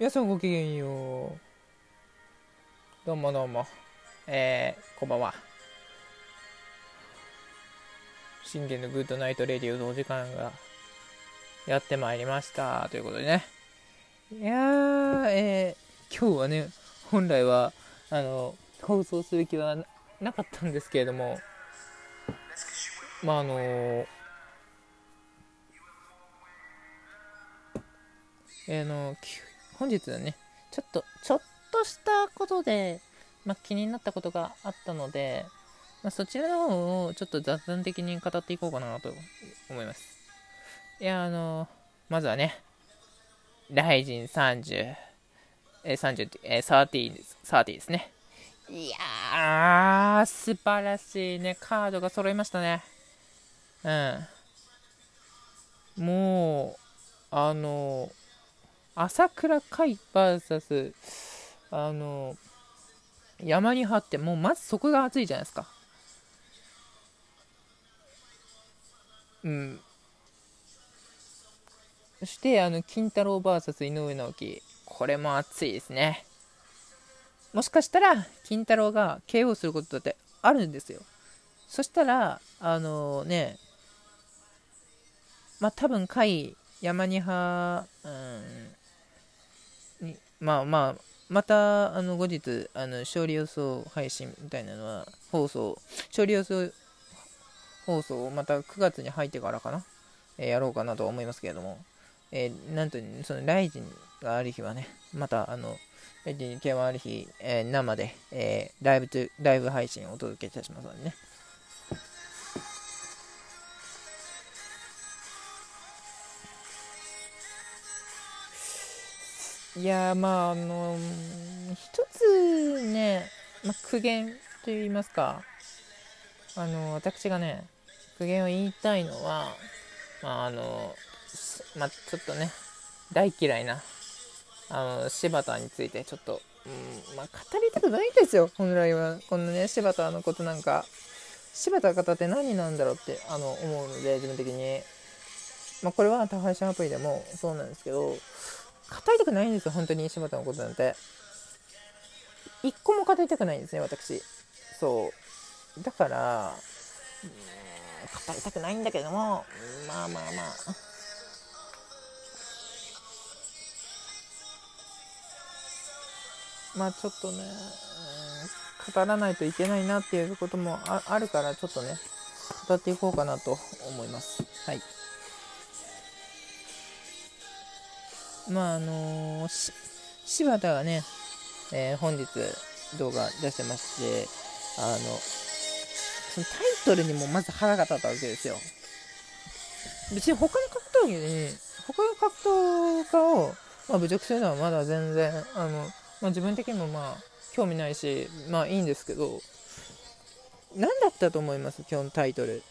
皆さんごきげんよう。どうもどうも。えー、こんばんは。信玄の Good Night Radio のお時間がやってまいりました。ということでね。いやー、えー、今日はね、本来は、あの、放送する気はなかったんですけれども、まあ、あのー、えー、の、本日はね、ちょっと、ちょっとしたことで、ま、気になったことがあったので、ま、そちらの方をちょっと雑談的に語っていこうかなと思います。いや、あのまずはね、ライジン30、え、30って、えー、30です、30ですね。いやー、素晴らしいね、カードが揃いましたね。うん。もう、あの朝倉海 VS あの山に張ってもうまずそこが熱いじゃないですか。うん。そしてあの金太郎 VS 井上直樹。これも熱いですね。もしかしたら金太郎が KO することだってあるんですよ。そしたらあのねまあ多分甲斐山には、うん、まあまあ、また、あの、後日、あの、勝利予想配信みたいなのは、放送、勝利予想放送をまた9月に入ってからかな、えー、やろうかなと思いますけれども、えー、なんと、その、ライジンがある日はね、また、あの、ライジン系はある日、えー、生で、えライブと、ライブ配信をお届けいたしますのでね、いやまああの一つね、まあ、苦言と言いますかあの私がね苦言を言いたいのはまああのまあちょっとね大嫌いなあの柴田についてちょっと、うんまあ、語りたくないんですよ本来は。このね柴田のことなんか。柴田方って何なんだろうってあの思うので自分的に。まあこれは他配信アプリでもそうなんですけど語りたくないんですよ、本当に柴田のことなんて。一個も語りたくないんですね、私。そう。だから、語りたくないんだけども、まあまあまあ。まあちょっとね、語らないといけないなっていうこともあるから、ちょっとね、語っていこうかなと思います。はい。まああのー、柴田がね、えー、本日動画出してまして、あの、そのタイトルにもまず腹が立ったわけですよ。別に他の格闘技に、他の格闘家を、まあ、侮辱するのはまだ全然、あの、まあ、自分的にもまあ、興味ないし、まあいいんですけど、何だったと思います？今日のタイトル。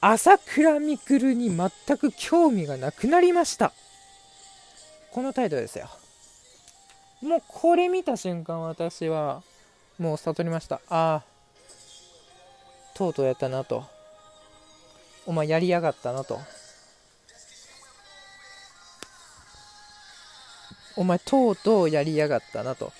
朝倉未来に全く興味がなくなりました。このタイトルですよ。もうこれ見た瞬間私はもう悟りました。ああとうとうやったなと。お前やりやがったなと。お前とうとうやりやがったなと。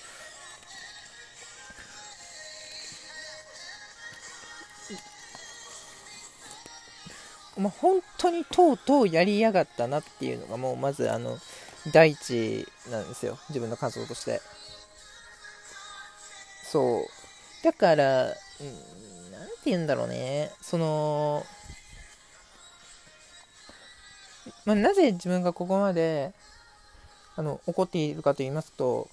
まあ、本当にとうとうやりやがったなっていうのがもうまずあの第一なんですよ。自分の感想として。そう。だから何、て言うんだろうね。その、まあ、なぜ自分がここまであの怒っているかと言いますと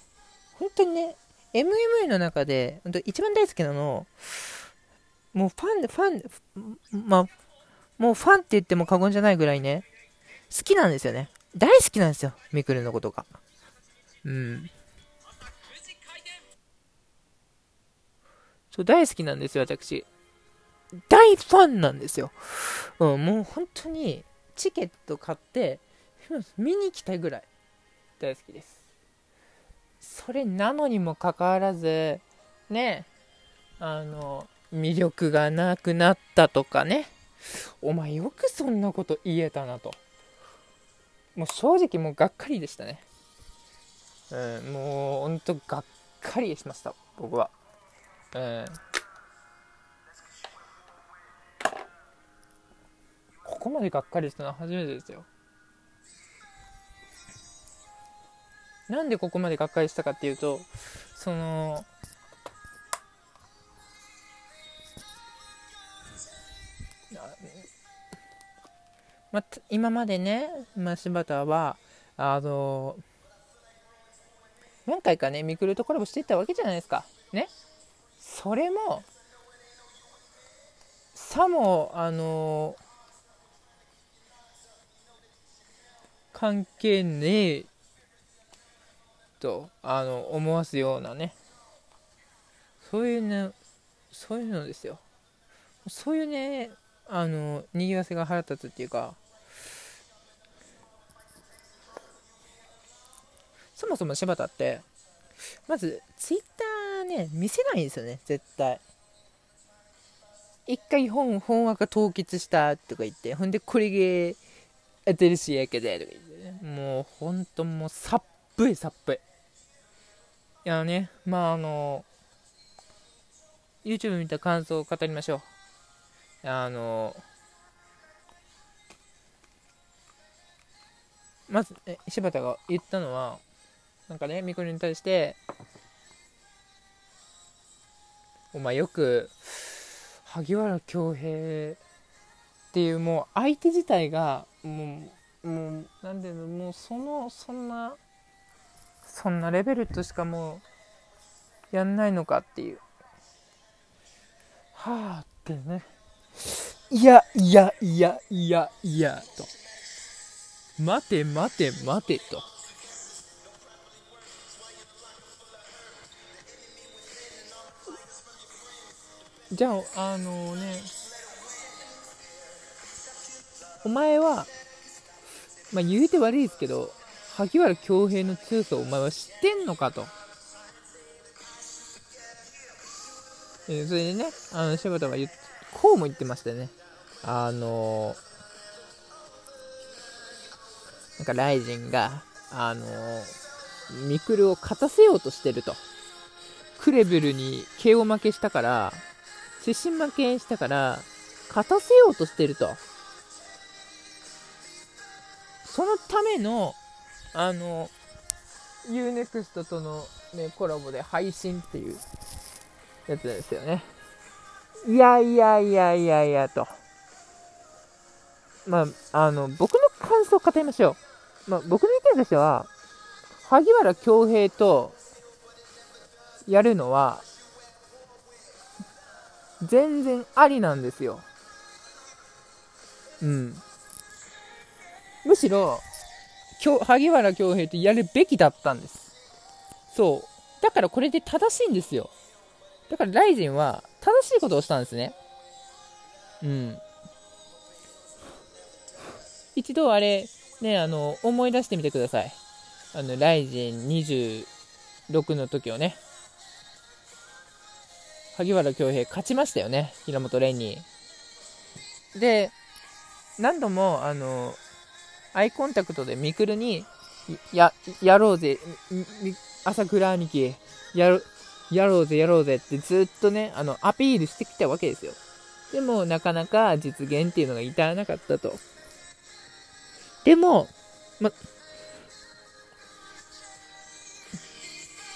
本当にね MMA の中で本当一番大好きなのもうファンでファンまあもうファンって言っても過言じゃないぐらいね、好きなんですよね。大好きなんですよ、ミクルのことが。うん。そう、大好きなんですよ、私。大ファンなんですよ。うん、もう本当に、チケット買って、見に行きたいぐらい、大好きです。それなのにもかかわらず、ね、あの、魅力がなくなったとかね、お前よくそんなこと言えたなと。もう正直もうがっかりでしたね。うん、もうほんとがっかりしました、僕は。うん。ここまでがっかりしたのは初めてですよ。なんでここまでがっかりしたかっていうと、その、まあ今までね、まあ、柴田は、あの、何回かね、ミクルとコラボしていったわけじゃないですか。ね。それも、さも、あの関係ねえとあの思わすようなねそういうねそういうのですよそういうねあのにぎわせが腹立つっていうかそもそも柴田ってまずツイッターね見せないんですよね絶対。一回本本話が凍結したとか言ってほんでこれが新しいやけでとか言ってね。もうほんともうさっぷいさっぷい。いやね、まああの、YouTube 見た感想を語りましょう。あの、まず、え柴田が言ったのは、なんかね、ミコリに対して、お前よく、萩原恭平っていうもう相手自体がもうもうなんでもうそのそんなそんなレベルとしかもうやんないのかっていう。はあってね。いやいやいやいやいやと待て待て待てとじゃああのねお前はまあ言うて悪いですけど萩原恭平の強さをお前は知ってんのかと。えそれでね、あの、柴田が言っこうも言ってましたね。あのなんか、ライジンが、あのミクルを勝たせようとしてると。クレベルに KO 負けしたから、出身負けしたから、勝たせようとしてると。そのための、あの UNEXT との、ね、コラボで配信っていうやつですよねいやいやいやいやいやとまああの僕の感想を語りましょう、まあ、僕の意見としては萩原恭平とやるのは全然ありなんですようんむしろ萩原恭平とやるべきだったんです。そう。だからこれで正しいんですよ。だからライジンは正しいことをしたんですね。うん。一度あれ、ね、あの、思い出してみてください。あの、ライジン26の時をね。萩原恭平勝ちましたよね。平本蓮に。で、何度も、あの、アイコンタクトでミクルに、や、やろうぜ、朝倉兄貴、やろ、やろうぜ、やろうぜってずっとね、あの、アピールしてきたわけですよ。でも、なかなか実現っていうのが至らなかったと。でも、ま、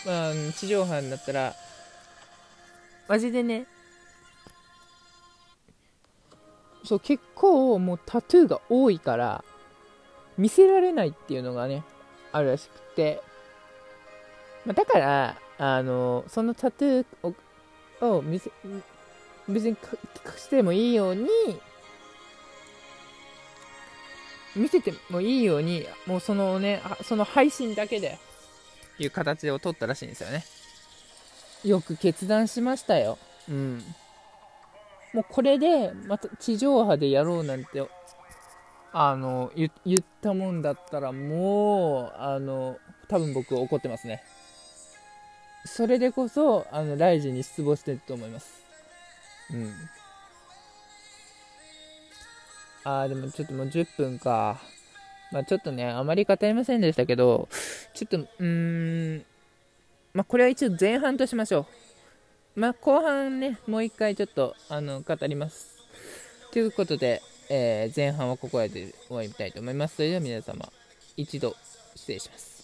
まあ、地上波になったら、マジでね、そう、結構もうタトゥーが多いから、見せられないっていうのがね、あるらしくて、まあ、だから、あの、そのタトゥーを見せ、別に隠してもいいように、見せてもいいように、もうそのね、その配信だけで、いう形を取ったらしいんですよね。よく決断しましたよ。うん。もうこれで、また地上波でやろうなんてあの言ったもんだったらもうあの多分僕怒ってますねそれでこそあのライジに失望してると思いますうんあーでもちょっともう10分かまあ、ちょっとね、あまり語りませんでしたけど、ちょっと、うーん、まあ、これは一応前半としましょう。まあ、後半ね、もう一回ちょっと、あの、語ります。ということで、えー、前半はここで終わりたいと思います。それでは皆様、一度失礼します。